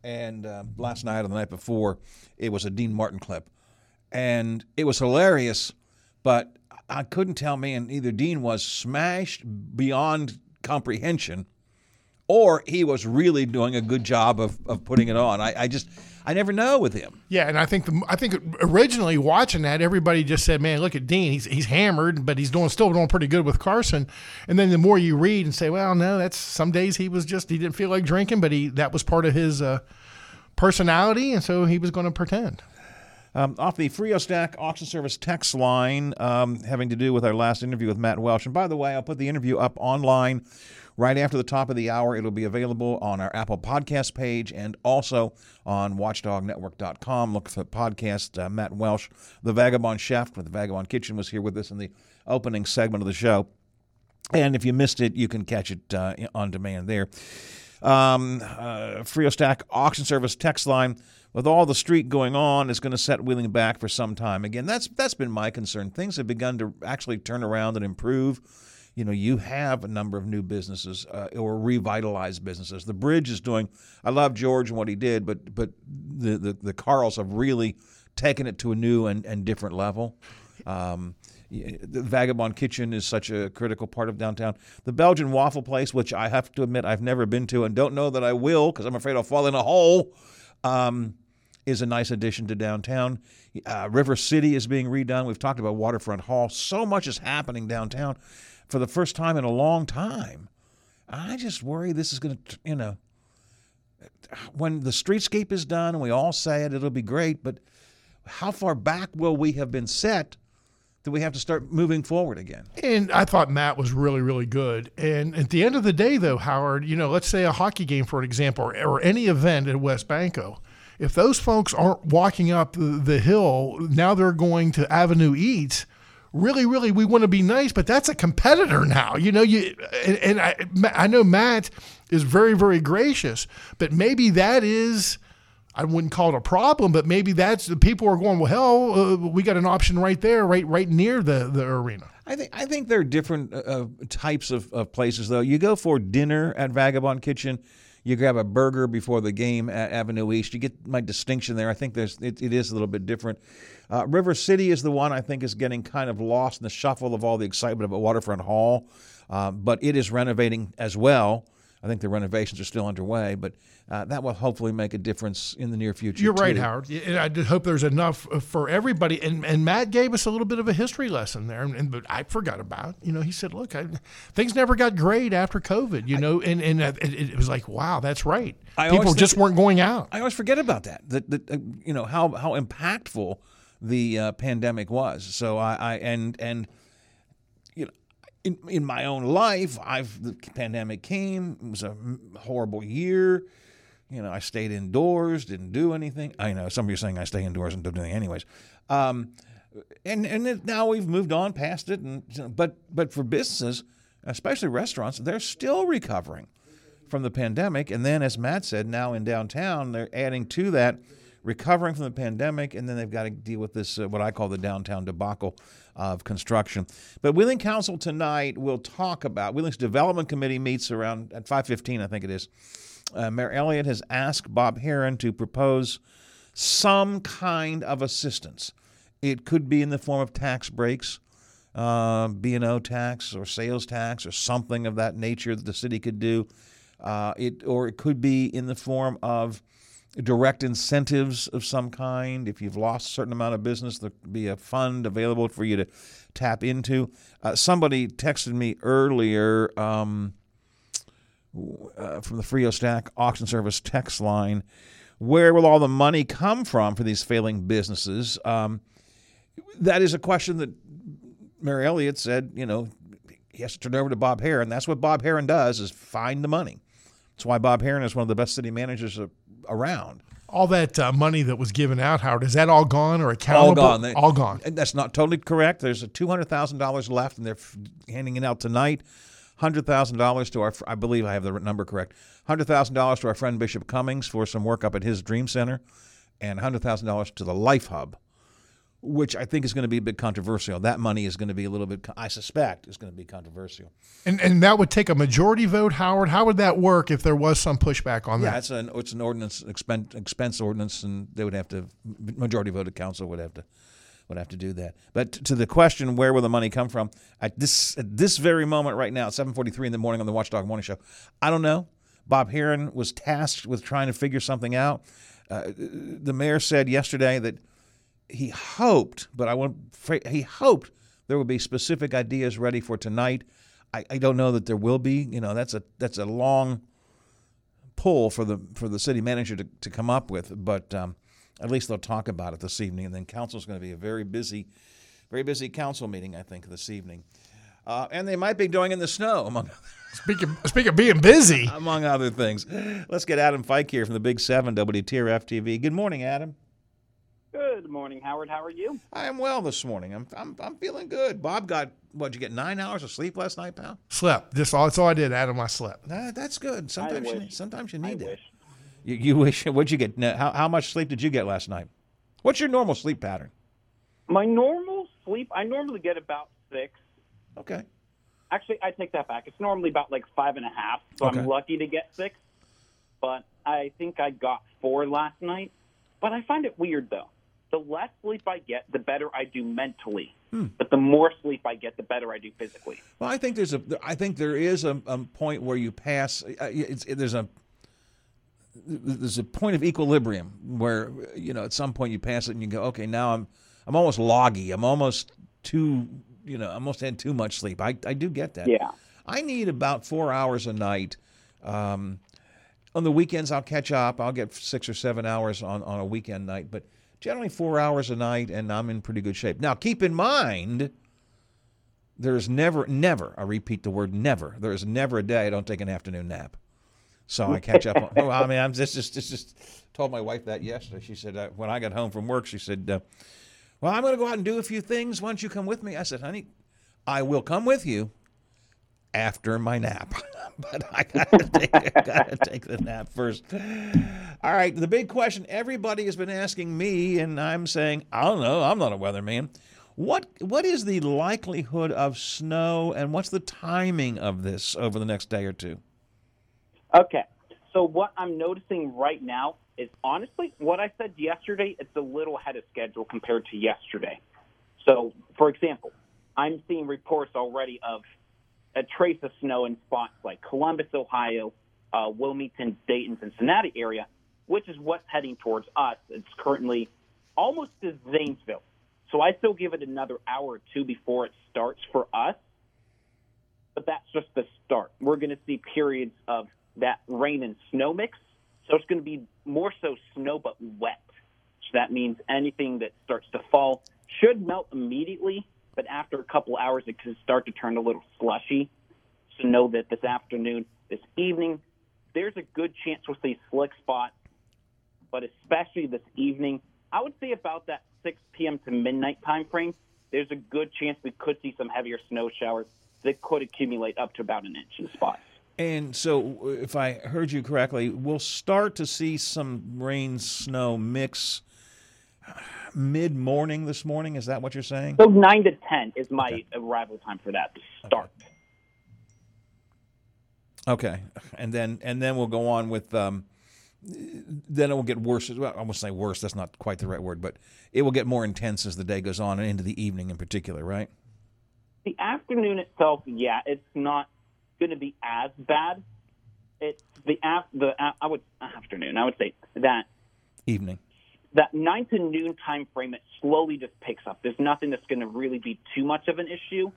And uh, last night or the night before, it was a Dean Martin clip. And it was hilarious, but I couldn't tell, man, either Dean was smashed beyond comprehension or he was really doing a good job of, of putting it on. I, I just, I never know with him. Yeah, and I think the, I think originally watching that, everybody just said, "Man, look at Dean. He's he's hammered, but he's doing still doing pretty good with Carson." And then the more you read and say, "Well, no, that's some days he was just he didn't feel like drinking, but he that was part of his uh, personality, and so he was going to pretend." Um, off the Frio Stack auction service text line, um, having to do with our last interview with Matt Welsh. And by the way, I'll put the interview up online right after the top of the hour. It'll be available on our Apple Podcast page and also on WatchdogNetwork.com. Look for the podcast. Uh, Matt Welsh, the Vagabond Chef with the Vagabond Kitchen, was here with us in the opening segment of the show. And if you missed it, you can catch it uh, on demand there. Um, uh, Frio Stack auction service text line with all the street going on is going to set Wheeling back for some time. Again, that's that's been my concern. Things have begun to actually turn around and improve. You know, you have a number of new businesses uh, or revitalized businesses. The bridge is doing. I love George and what he did, but but the the, the Carls have really taken it to a new and, and different level. Um, the Vagabond Kitchen is such a critical part of downtown. The Belgian Waffle Place, which I have to admit I've never been to and don't know that I will because I'm afraid I'll fall in a hole, um, is a nice addition to downtown. Uh, River City is being redone. We've talked about Waterfront Hall. So much is happening downtown for the first time in a long time. I just worry this is going to, you know, when the streetscape is done and we all say it, it'll be great, but how far back will we have been set that we have to start moving forward again. And I thought Matt was really, really good. And at the end of the day, though, Howard, you know, let's say a hockey game, for an example, or, or any event at WesBanco. If those folks aren't walking up the, hill, now they're going to Avenue Eats. Really, really, we want to be nice, but that's a competitor now. You know, you and, and I, I know Matt is very, very gracious, but maybe that is I wouldn't call it a problem, but maybe that's the people are going. Well, hell, uh, we got an option right there, right, right near the the arena. I think I think there are different uh, types of, of places though. You go for dinner at Vagabond Kitchen, you grab a burger before the game at Avenue Eats. You get my distinction there. I think there's it, it is a little bit different. Uh, River City is the one I think is getting kind of lost in the shuffle of all the excitement about Waterfront Hall, uh, but it is renovating as well. I think the renovations are still underway, but uh, that will hopefully make a difference in the near future. You're right. Howard. I hope there's enough uh, for everybody. And, and Matt gave us a little bit of a history lesson there, and, and but I forgot about. You know, he said, "Look, I, things never got great after COVID." You know, and and it, it was like, "Wow, that's right." I People just think- weren't going out. I always forget about that. That, that uh, you know how how impactful the uh, pandemic was. So I, I and and in in my own life, I've the pandemic came. It was a horrible year. You know, I stayed indoors, didn't do anything. I know some of you are saying I stay indoors and don't do anything anyways. Um, and and it, now we've moved on past it. And but but for businesses, especially restaurants, they're still recovering from the pandemic. And then, as Matt said, now in downtown, they're adding to that, recovering from the pandemic, and then they've got to deal with this, uh, what I call the downtown debacle of construction. But Wheeling Council tonight will talk about, Wheeling's Development Committee meets around at 5.15, I think it is. Uh, Mayor Elliott has asked Bob Herron to propose some kind of assistance. It could be in the form of tax breaks, uh, B&O tax or sales tax or something of that nature that the city could do. Uh, it or it could be in the form of direct incentives of some kind. If you've lost a certain amount of business, there could be a fund available for you to tap into. Uh, somebody texted me earlier um, uh, from the Frio Stack auction service text line. Where will all the money come from for these failing businesses? Um, that is a question that Mayor Elliott said, you know, he has to turn over to Bob Herron. That's what Bob Herron does is find the money. That's why Bob Herron is one of the best city managers a- around. All that uh, money that was given out, Howard, is that all gone or accountable? All gone. They- all gone. That's not totally correct. There's a two hundred thousand dollars left, and they're f- handing it out tonight. Hundred thousand dollars to our, I believe I have the number correct. Hundred thousand dollars to our friend Bishop Cummings for some work up at his Dream Center, and hundred thousand dollars to the Life Hub, which I think is going to be a bit controversial. That money is going to be a little bit, I suspect, is going to be controversial. And and that would take a majority vote, Howard. How would that work if there was some pushback on Yeah, that? Yeah, it's an it's an ordinance expense expense ordinance, and they would have to majority voted council would have to would have to do that. But to the question, where will the money come from? At this at this very moment, right now, seven forty three in the morning on the Watchdog Morning Show, I don't know. Bob Herron was tasked with trying to figure something out. Uh, the mayor said yesterday that he hoped, but I want he hoped there would be specific ideas ready for tonight. I, I don't know that there will be. You know, that's a that's a long pull for the for the city manager to, to come up with. But um, At least they'll talk about it this evening, and then council's going to be a very busy, very busy council meeting, I think, this evening. Uh, and they might be doing in the snow, among Speaking, speaking of being busy, among other things. Let's get Adam Fike here from the Big Seven WTRF TV. Good morning, Adam. Good morning, Howard. How are you? I am well this morning. I'm I'm, I'm feeling good. Bob got what'd you get nine hours of sleep last night, pal? slept. This all. That's all I did. Adam, I slept. Nah, that's good. Sometimes you, wish. sometimes you I need that. wish. You, you wish. What'd you get? How how much sleep did you get last night? What's your normal sleep pattern? My normal sleep, I normally get about six. Okay. Actually, I take that back. It's normally about like five and a half, so Okay. I'm lucky to get six. But I think I got four last night. But I find it weird though. The less sleep I get, the better I do mentally. But the more sleep I get, the better I do physically. Well, I think there's a. I think there is a, a point where you pass. uh, It's, there's a. There's a point of equilibrium where you know at some point you pass it and you go, okay, now I'm I'm almost loggy. I'm almost too you know I almost had too much sleep. I I do get that. Yeah. I need about four hours a night. Um, on the weekends, I'll catch up. I'll get six or seven hours on, on a weekend night, but generally four hours a night, and I'm in pretty good shape. Now, keep in mind, there is never, never, I repeat the word never, there is never a day I don't take an afternoon nap. So I catch up. On, well, I mean, I'm just, just, just, just told my wife that yesterday. She said, uh, when I got home from work, she said, uh, Well, I'm going to go out and do a few things. Why don't you come with me? I said, Honey, I will come with you after my nap. but I gotta take, I gotta take the nap first. All right, the big question everybody has been asking me, and I'm saying, I don't know, I'm not a weatherman. What what is the likelihood of snow and what's the timing of this over the next day or two? Okay. So what I'm noticing right now is honestly what I said yesterday. It's a little ahead of schedule compared to yesterday. So, for example, I'm seeing reports already of a trace of snow in spots like Columbus, Ohio, uh, Wilmington, Dayton, Cincinnati area, which is what's heading towards us. It's currently almost to Zanesville. So I still give it another hour or two before it starts for us but that's just the start. We're going to see periods of that rain and snow mix. So it's going to be more so snow but wet. So that means anything that starts to fall should melt immediately, but after a couple hours it could start to turn a little slushy. So know that this afternoon, this evening, there's a good chance we'll see slick spots, but especially this evening, I would say about that 6 p.m. to midnight time frame, there's a good chance we could see some heavier snow showers that could accumulate up to about an inch in spots. And so, if I heard you correctly, we'll start to see some rain snow mix mid morning this morning. Is that what you're saying? So 9 to 10 is my arrival time for that to start. Okay, and then and then we'll go on with. Um, then it will get worse. Well, I won't say worse. That's not quite the right word, but it will get more intense as the day goes on and into the evening in particular, right? The afternoon itself, yeah, it's not going to be as bad. It's the af- the I would afternoon. I would say that Evening. That nine to noon time frame. It slowly just picks up. There's nothing that's going to really be too much of an issue.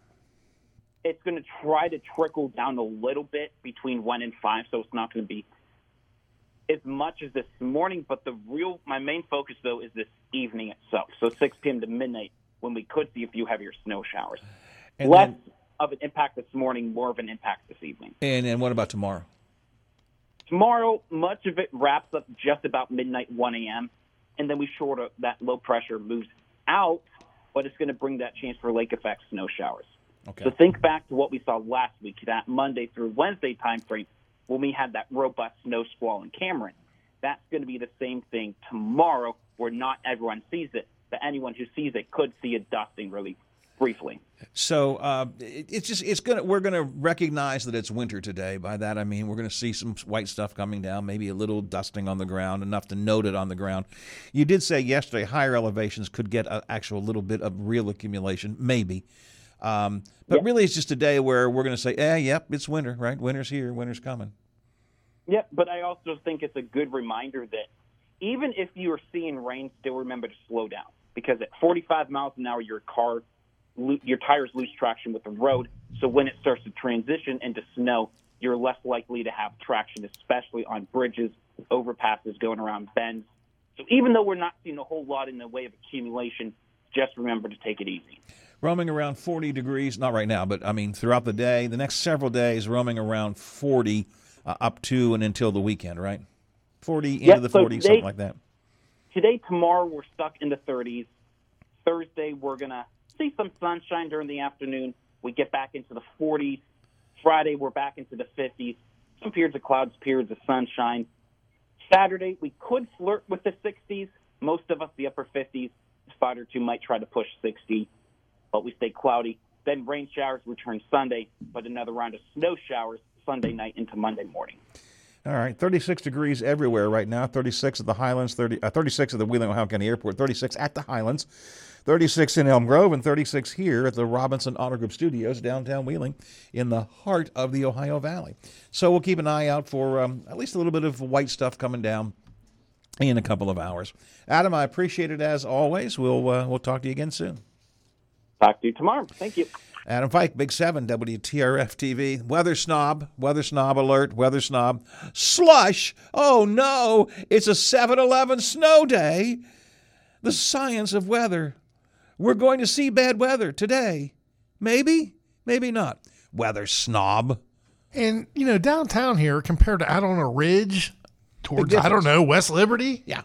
It's going to try to trickle down a little bit between one and five, so it's not going to be as much as this morning. But the real, my main focus though is this evening itself. So 6 p.m. to midnight when we could see a few heavier snow showers. And Less then, of an impact this morning, more of an impact this evening. and then what about tomorrow? Tomorrow, much of it wraps up just about midnight, 1 a.m., and then we short of that low pressure moves out, but it's going to bring that chance for lake effect snow showers. Okay. So think back to what we saw last week, that Monday through Wednesday time frame when we had that robust snow squall in Cameron. That's going to be the same thing tomorrow, where not everyone sees it, but anyone who sees it could see a dusting really briefly. So uh, it, it's just it's gonna we're gonna recognize that it's winter today. By that I mean we're gonna see some white stuff coming down, maybe a little dusting on the ground, enough to note it on the ground. You did say yesterday higher elevations could get an actual little bit of real accumulation, maybe. Um, but really, it's just a day where we're going to say, "Eh, yep, it's winter, right? Winter's here. Winter's coming." Yep, but I also think it's a good reminder that even if you are seeing rain, still remember to slow down because at 45 miles an hour, your car, your tires lose traction with the road. So when it starts to transition into snow, you're less likely to have traction, especially on bridges, overpasses, going around bends. So even though we're not seeing a whole lot in the way of accumulation, just remember to take it easy. Roaming around 40 degrees, not right now, but I mean throughout the day, the next several days, roaming around 40 uh, up to and until the weekend, right? 40 into Yeah, the so 40s, they- something like that. Today, tomorrow, we're stuck in the 30s. Thursday, we're going to see some sunshine during the afternoon. We get back into the 40s. Friday, we're back into the 50s. Some periods of clouds, periods of sunshine. Saturday, we could flirt with the 60s. Most of us, the upper 50s. A spot or two might try to push 60, but we stay cloudy. Then rain showers return Sunday, but another round of snow showers Sunday night into Monday morning. All right, 36 degrees everywhere right now. 36 at the Highlands, 30, uh, 36 at the Wheeling, Ohio County Airport, 36 at the Highlands, 36 in Elm Grove, and 36 here at the Robinson Auto Group Studios, downtown Wheeling, in the heart of the Ohio Valley. So we'll keep an eye out for um, at least a little bit of white stuff coming down in a couple of hours. Adam, I appreciate it as always. We'll uh, we'll talk to you again soon. Talk to you tomorrow. Thank you. Adam Fike, Big Seven, WTRF TV. Weather snob, weather snob alert, weather snob. Slush! Oh no, it's a 7 Eleven snow day. The science of weather. We're going to see bad weather today. Maybe, maybe not. Weather snob. And you know, downtown here compared to out on a ridge towards I don't know West Liberty, Yeah.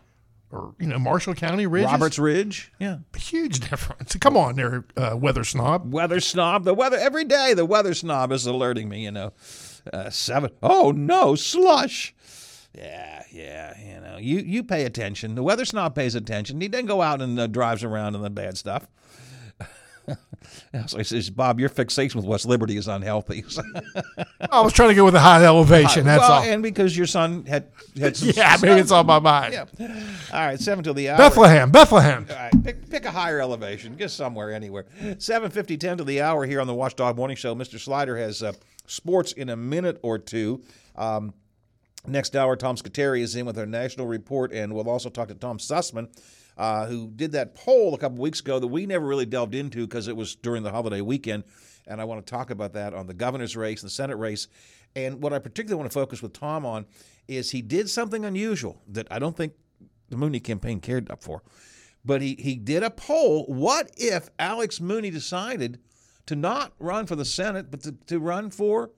Or you know Marshall County Ridge, Roberts Ridge. Yeah. huge difference. Come on, there, uh, weather snob. Weather snob. The weather, every day, the weather snob is alerting me, you know. Uh, seven. Oh no, slush. Yeah, yeah, you know, you, you pay attention. The weather snob pays attention. He doesn't go out and uh, drives around in the bad stuff. so he says, Bob, your fixation with West Liberty is unhealthy. I was trying to go with a high elevation. That's well, all. and because your son had had some yeah, maybe it's on my mind. Yeah. All right, seven till the hour. Bethlehem, Bethlehem. All right, pick, pick a higher elevation. Just somewhere, anywhere. 750, 10 to the hour here on the Watchdog Morning Show. Mr. Slider has uh, sports in a minute or two. Um, next hour, Tom Scuteri is in with our national report, and we'll also talk to Tom Sussman, uh, who did that poll a couple weeks ago that we never really delved into because it was during the holiday weekend. And I want to talk about that on the governor's race, and the Senate race. And what I particularly want to focus with Tom on is he did something unusual that I don't think the Mooney campaign cared up for. But he, he did a poll. What if Alex Mooney decided to not run for the Senate, but to, to run for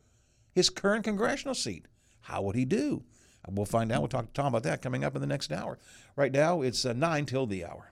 his current congressional seat? How would he do? We'll find out. We'll talk to Tom about that coming up in the next hour. Right now, it's uh, 9 till the hour.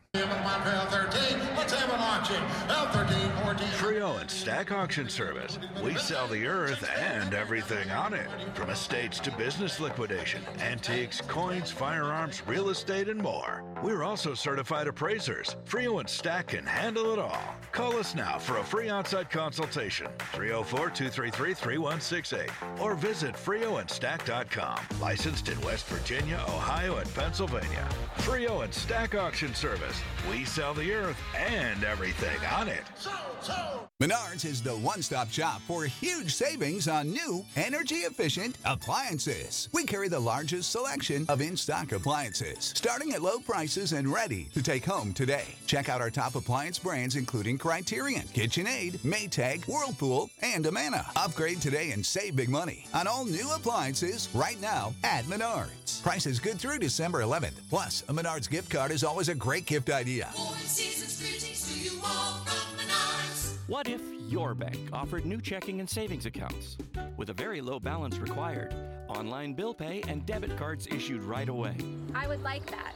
Let's have it launching. L13, 14. Frio and Stack Auction Service. We sell the earth and everything on it. From estates to business liquidation, antiques, coins, firearms, real estate, and more. We're also certified appraisers. Frio and Stack can handle it all. Call us now for a free on-site consultation. 304-233-3168 or visit frioandstack.com. Licensed in West Virginia, Ohio, and Pennsylvania. Frio and Stack Auction Service. We sell the earth and everything on it. Menards is the one stop shop for huge savings on new, energy efficient appliances. We carry the largest selection of in stock appliances, starting at low prices and ready to take home today. Check out our top appliance brands, including Criterion, KitchenAid, Maytag, Whirlpool, and Amana. Upgrade today and save big money on all new appliances right now at Menards. Price is good through December 11th. Plus, a Menards gift card is always a great gift idea. What if your bank offered new checking and savings accounts with a very low balance required, online bill pay, and debit cards issued right away? I would like that.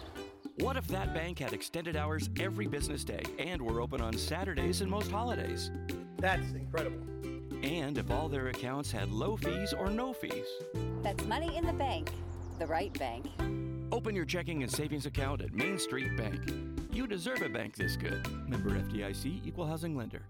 What if that bank had extended hours every business day and were open on Saturdays and most holidays? That's incredible. And if all their accounts had low fees or no fees? That's money in the bank. The right bank. Open your checking and savings account at Main Street Bank. You deserve a bank this good. Member FDIC, Equal Housing Lender.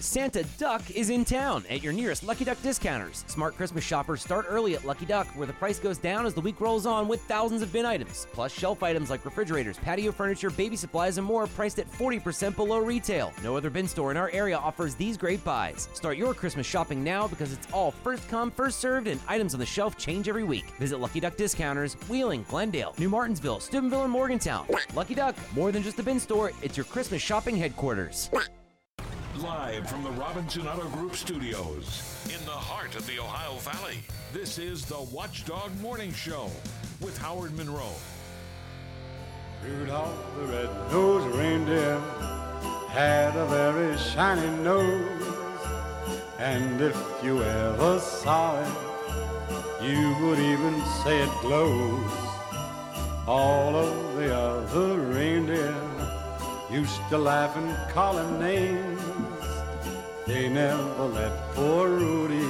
Santa Duck is in town at your nearest Lucky Duck discounters. Smart Christmas shoppers start early at Lucky Duck, where the price goes down as the week rolls on with thousands of bin items, plus shelf items like refrigerators, patio furniture, baby supplies, and more priced at 40% below retail. No other bin store in our area offers these great buys. Start your Christmas shopping now because it's all first come, first served, and items on the shelf change every week. Visit Lucky Duck discounters, Wheeling, Glendale, New Martinsville, Steubenville, and Morgantown. Lucky Duck, more than just a bin store, it's your Christmas shopping headquarters. Live from the Robinson Auto Group studios in the heart of the Ohio Valley, this is the Watchdog Morning Show with Howard Monroe. Rudolph the red-nosed reindeer had a very shiny nose, and if you ever saw it, you would even say it glows. All of the other reindeer used to laugh and call him names. They never let poor Rudy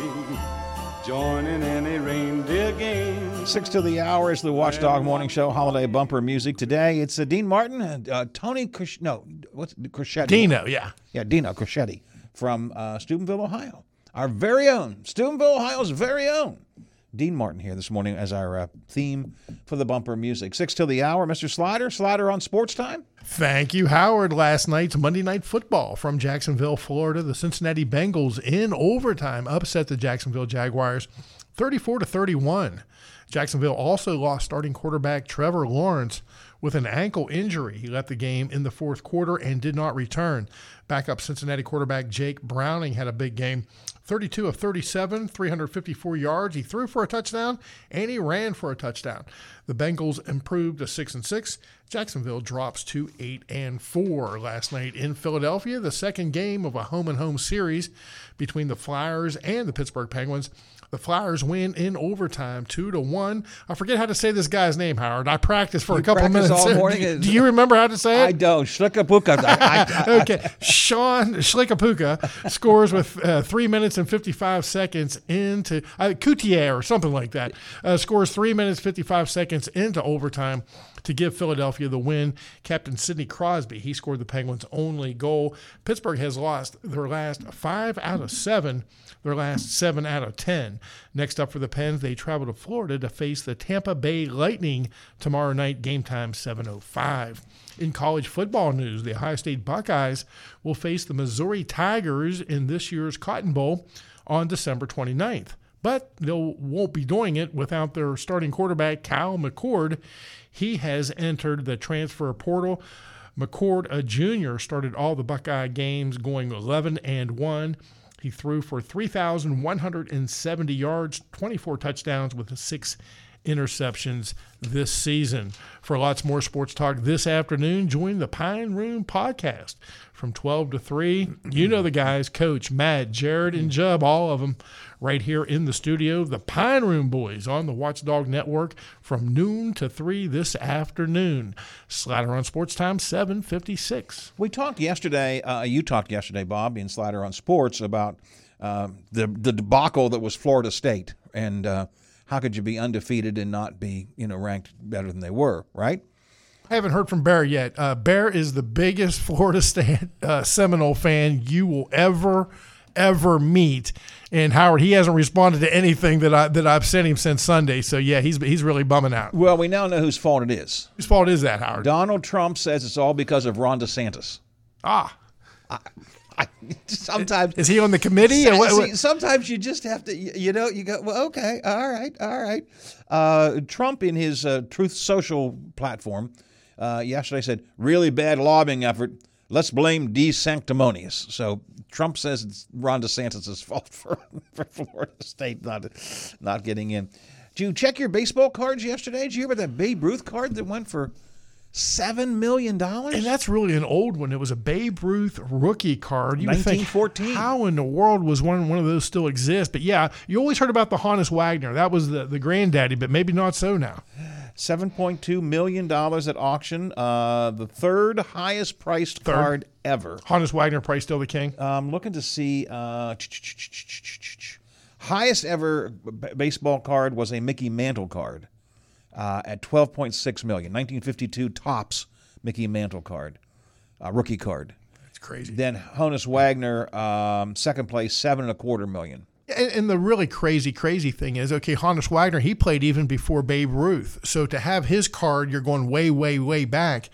join in any reindeer game. Six to the hour is the Watchdog Morning Show holiday bumper music. Today it's uh, Dean Martin and uh, Tony Crush- no, what's Crescetti? Dino, yeah. Yeah, Dino Crescetti from uh, Steubenville, Ohio. Our very own, Steubenville, Ohio's very own. Dean Martin here this morning as our uh, theme for the bumper music. Six till the hour, Mr. Slider. Slider on sports time. Thank you, Howard. Last night's Monday Night Football from Jacksonville, Florida. The Cincinnati Bengals in overtime upset the Jacksonville Jaguars 34 to 31. Jacksonville also lost starting quarterback Trevor Lawrence with an ankle injury. He left the game in the fourth quarter and did not return. Backup Cincinnati quarterback Jake Browning had a big game. 32 of 37, 354 yards. He threw for a touchdown and he ran for a touchdown. The Bengals improved to 6 and 6. Jacksonville drops to 8 and 4 last night in Philadelphia, the second game of a home and home series between the Flyers and the Pittsburgh Penguins. The Flyers win in overtime, two to one. I forget how to say this guy's name, Howard. I practiced for You a couple of minutes. all morning? Do you remember how to say it? I don't. Schlickapuka. Okay, Sean Schlickapuka scores with uh, three minutes and 55 seconds into uh, Coutier or something like that. Uh, scores three minutes 55 seconds into overtime to give Philadelphia the win. Captain Sidney Crosby he scored the Penguins' only goal. Pittsburgh has lost their last five out of seven. Their last seven out of ten. Next up for the Pens, they travel to Florida to face the Tampa Bay Lightning tomorrow night. Game time 7:05. In college football news, the Ohio State Buckeyes will face the Missouri Tigers in this year's Cotton Bowl on December 29th. But they won't be doing it without their starting quarterback, Kyle McCord. He has entered the transfer portal. McCord, a junior, started all the Buckeye games going 11 and 1. He threw for 3,170 yards, 24 touchdowns with six interceptions this season. For lots more sports talk this afternoon, join the Pine Room podcast from 12 to 3. You know the guys, Coach, Matt, Jared, and Jub, all of them right here in the studio. The Pine Room Boys on the Watchdog Network from noon to 3 this afternoon. Slider on Sports Time, 756. We talked yesterday, uh, you talked yesterday, Bob, in Slider on Sports, about uh, the, the debacle that was Florida State. And uh, how could you be undefeated and not be, you know, ranked better than they were, right? I haven't heard from Bear yet. Uh, Bear is the biggest Florida State uh, Seminole fan you will ever, ever meet. And Howard, he hasn't responded to anything that I that I've sent him since Sunday. So yeah, he's he's really bumming out. Well, we now know whose fault it is. Whose fault is that, Howard? Donald Trump says it's all because of Ron DeSantis. Ah. sometimes is he on the committee? See, what- see, sometimes you just have to, you, know, you go, well, okay, all right, all right. Uh, Trump, in his uh, Truth Social platform uh, yesterday, said, really bad lobbying effort. Let's blame DeSanctimonious. So Trump says it's Ron DeSantis' fault for, for Florida State not, not getting in. Did you check your baseball cards yesterday? Did you hear about that Babe Ruth card that went for $7 million? And that's really an old one. It was a Babe Ruth rookie card. You would think, 1914. how in the world was one one of those still exist? But yeah, you always heard about the Honus Wagner. That was the, the granddaddy, but maybe not so now. $7.2 million at auction. Uh, the third highest priced Third. card ever. Honus Wagner probably still the king. I'm looking to see. Uh, highest ever b- baseball card was a Mickey Mantle card uh, at 12.6 million. 1952 Topps Mickey Mantle card, uh, rookie card. That's crazy. Then Honus Wagner, um, second place, seven and a quarter million. And, and the really crazy, crazy thing is, okay, Honus Wagner, he played even before Babe Ruth. So to have his card, you're going way, way, way back.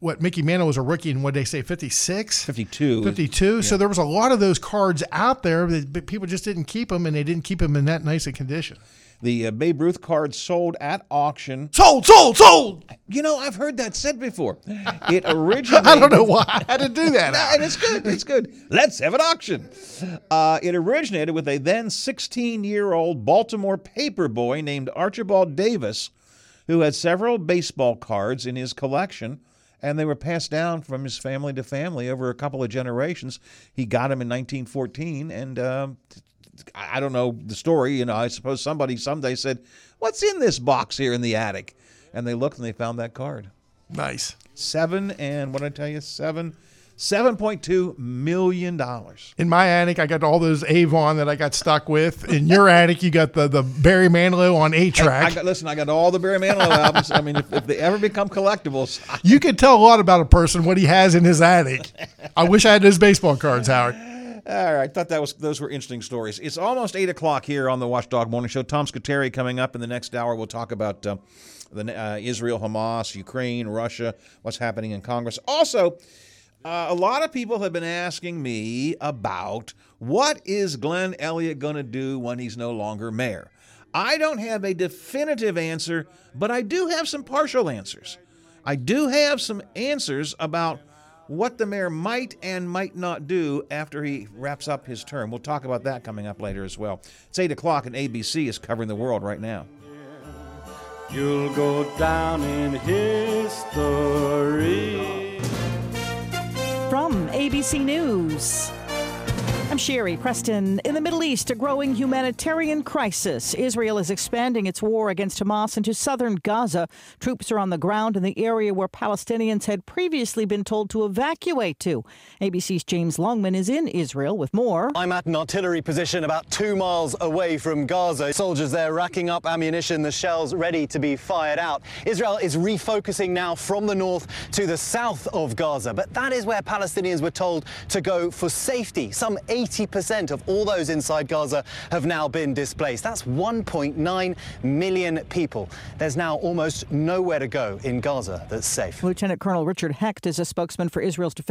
What Mickey Mantle was a rookie in what they say, 56? 52. 52. So there was a lot of those cards out there, that, but people just didn't keep them, and they didn't keep them in that nice a condition. The uh, Babe Ruth card sold at auction. Sold, sold, sold. You know, I've heard that said before. It originated. I don't know why I had to do that. And it's good. It's good. Let's have an auction. Uh, it originated with a then 16 year old Baltimore paper boy named Archibald Davis, who had several baseball cards in his collection, and they were passed down from his family to family over a couple of generations. He got them in 1914, and um, I don't know the story. You know, I suppose somebody someday said, "What's in this box here in the attic?" And they looked and they found that card. Nice. Seven and what did I tell you? Seven, seven point two million dollars. In my attic, I got all those Avon that I got stuck with. In your attic, you got the, the Barry Manilow on 8-track. got listen. I got all the Barry Manilow albums. I mean, if, if they ever become collectibles, You can tell a lot about a person what he has in his attic. I wish I had his baseball cards, Howard. All right, I thought that was those were interesting stories. It's almost eight o'clock here on the Watchdog Morning Show. Tom Scuteri coming up in the next hour. We'll talk about uh, the uh, Israel, Hamas, Ukraine, Russia, what's happening in Congress. Also, uh, a lot of people have been asking me about what is Glenn Elliott going to do when he's no longer mayor. I don't have a definitive answer, but I do have some partial answers. I do have some answers about what the mayor might and might not do after he wraps up his term. We'll talk about that coming up later as well. It's 8 o'clock, and ABC is covering the world right now. You'll go down in history. From ABC News. I'm Sherry Preston. In the Middle East, a growing humanitarian crisis. Israel is expanding its war against Hamas into southern Gaza. Troops are on the ground in the area where Palestinians had previously been told to evacuate to. ABC's James Longman is in Israel with more. I'm at an artillery position about two miles away from Gaza. Soldiers there racking up ammunition, the shells ready to be fired out. Israel is refocusing now from the north to the south of Gaza, but that is where Palestinians were told to go for safety. Some 80% of all those inside Gaza have now been displaced. That's 1.9 million people. There's now almost nowhere to go in Gaza that's safe. Lieutenant Colonel Richard Hecht is a spokesman for Israel's defense.